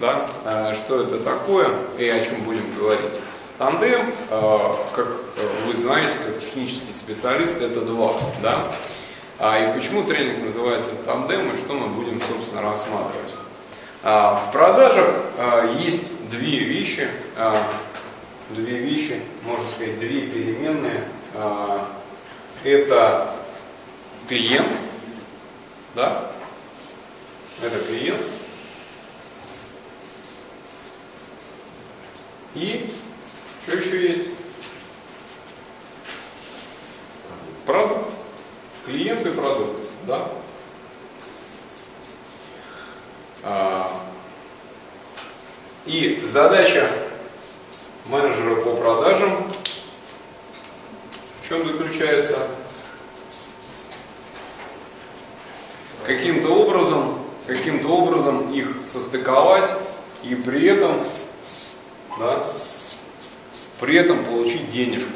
да, э, что это такое и о чем будем говорить. Тандем, э, как вы знаете, как технический специалист, это два. Да? А, и почему тренинг называется тандем и что мы будем, собственно, рассматривать. А, в продажах есть две вещи, две вещи, можно сказать, две переменные. Это клиент, да, это клиент, И что еще есть? Продукт. Клиент и продукт. Да? А, и задача менеджера по продажам в чем заключается? Каким-то образом, каким-то образом их состыковать и при этом да, при этом получить денежку.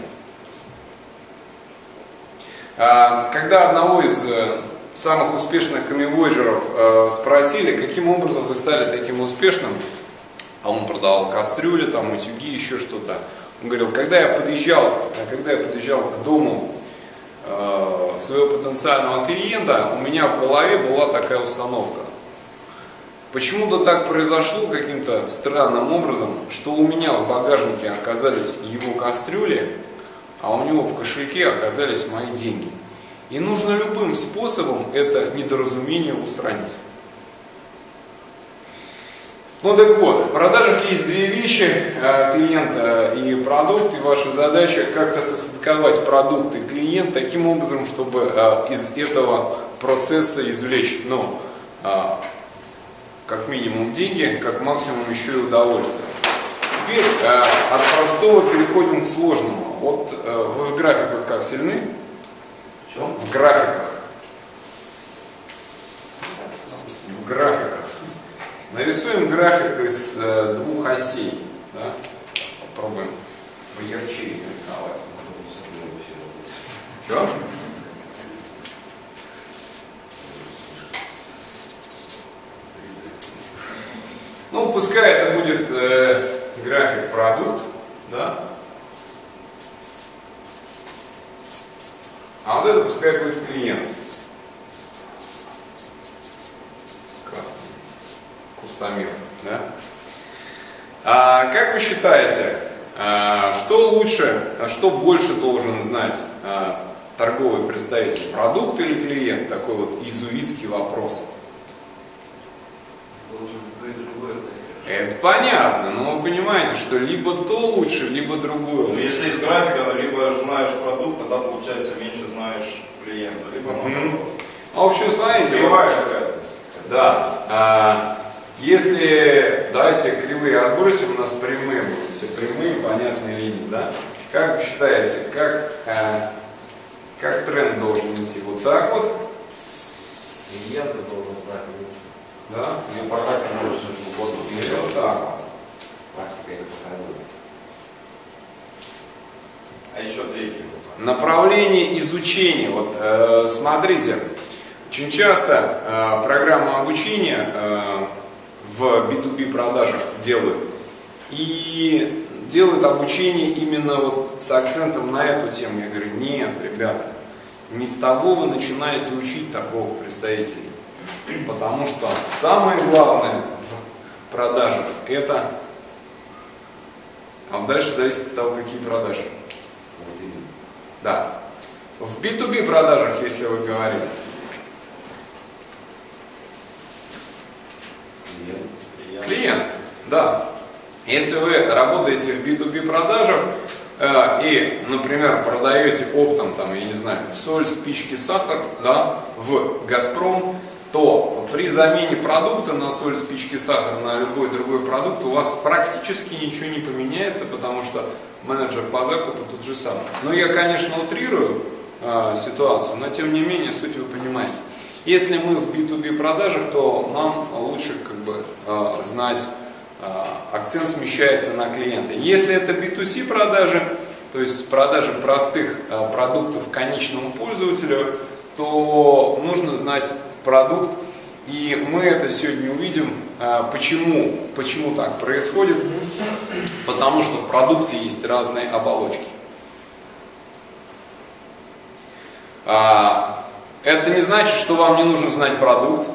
А, когда одного из э, самых успешных камевойджеров э, спросили, каким образом вы стали таким успешным, а он продавал кастрюли, там, утюги, еще что-то. Он говорил, когда я подъезжал, когда я подъезжал к дому э, своего потенциального клиента, у меня в голове была такая установка. Почему-то так произошло каким-то странным образом, что у меня в багажнике оказались его кастрюли, а у него в кошельке оказались мои деньги. И нужно любым способом это недоразумение устранить. Ну так вот, в продажах есть две вещи, э, клиента и продукт, и ваша задача как-то состыковать продукт и клиент таким образом, чтобы э, из этого процесса извлечь ну, э, как минимум деньги, как максимум еще и удовольствие. Теперь э, от простого переходим к сложному. Вот э, вы в графиках как сильны? В чем? В графиках. В графиках. Нарисуем график из э, двух осей. Да? Попробуем поярче нарисовать. Что? Ну, пускай это будет э, график продукт, да? А вот это пускай будет клиент. Красный. Кустомир, да? А, как вы считаете, а, что лучше, а что больше должен знать а, торговый представитель, продукт или клиент? Такой вот изуитский вопрос. Должен это понятно, но вы понимаете, что либо то лучше, либо другое. Ну, если из графика, либо знаешь продукт, тогда получается меньше знаешь клиента, либо mm-hmm. В общем, смотрите. Кривая какая-то. Да. А, если, давайте кривые отбросим, у нас прямые будут, все прямые, понятные линии, да? Как вы считаете, как, а, как тренд должен идти? Вот так вот? Клиент должен так лучше. Да? Не продать не может что угодно. Или вот так. Практика это показывает. А еще третий. Направление изучения. Вот э, смотрите, очень часто э, программы обучения э, в B2B продажах делают. И делают обучение именно вот с акцентом на эту тему. Я говорю, нет, ребята, не с того вы начинаете учить торговых представителей. Потому что самое главное в продажах это, а дальше зависит от того, какие продажи. Да. В B2B продажах, если вы говорили. Клиент. Клиент, да. Если вы работаете в B2B продажах э, и, например, продаете оптом, там, я не знаю, соль, спички, сахар, да, в Газпром, то при замене продукта на соль, спички, сахар на любой другой продукт у вас практически ничего не поменяется, потому что менеджер по закупу тот же самый. Но я, конечно, утрирую э, ситуацию, но тем не менее суть вы понимаете. Если мы в B2B продажах, то нам лучше как бы э, знать, э, акцент смещается на клиента. Если это B2C продажи, то есть продажи простых э, продуктов конечному пользователю, то нужно знать продукт И мы это сегодня увидим, а, почему, почему так происходит. Потому что в продукте есть разные оболочки. А, это не значит, что вам не нужно знать продукт.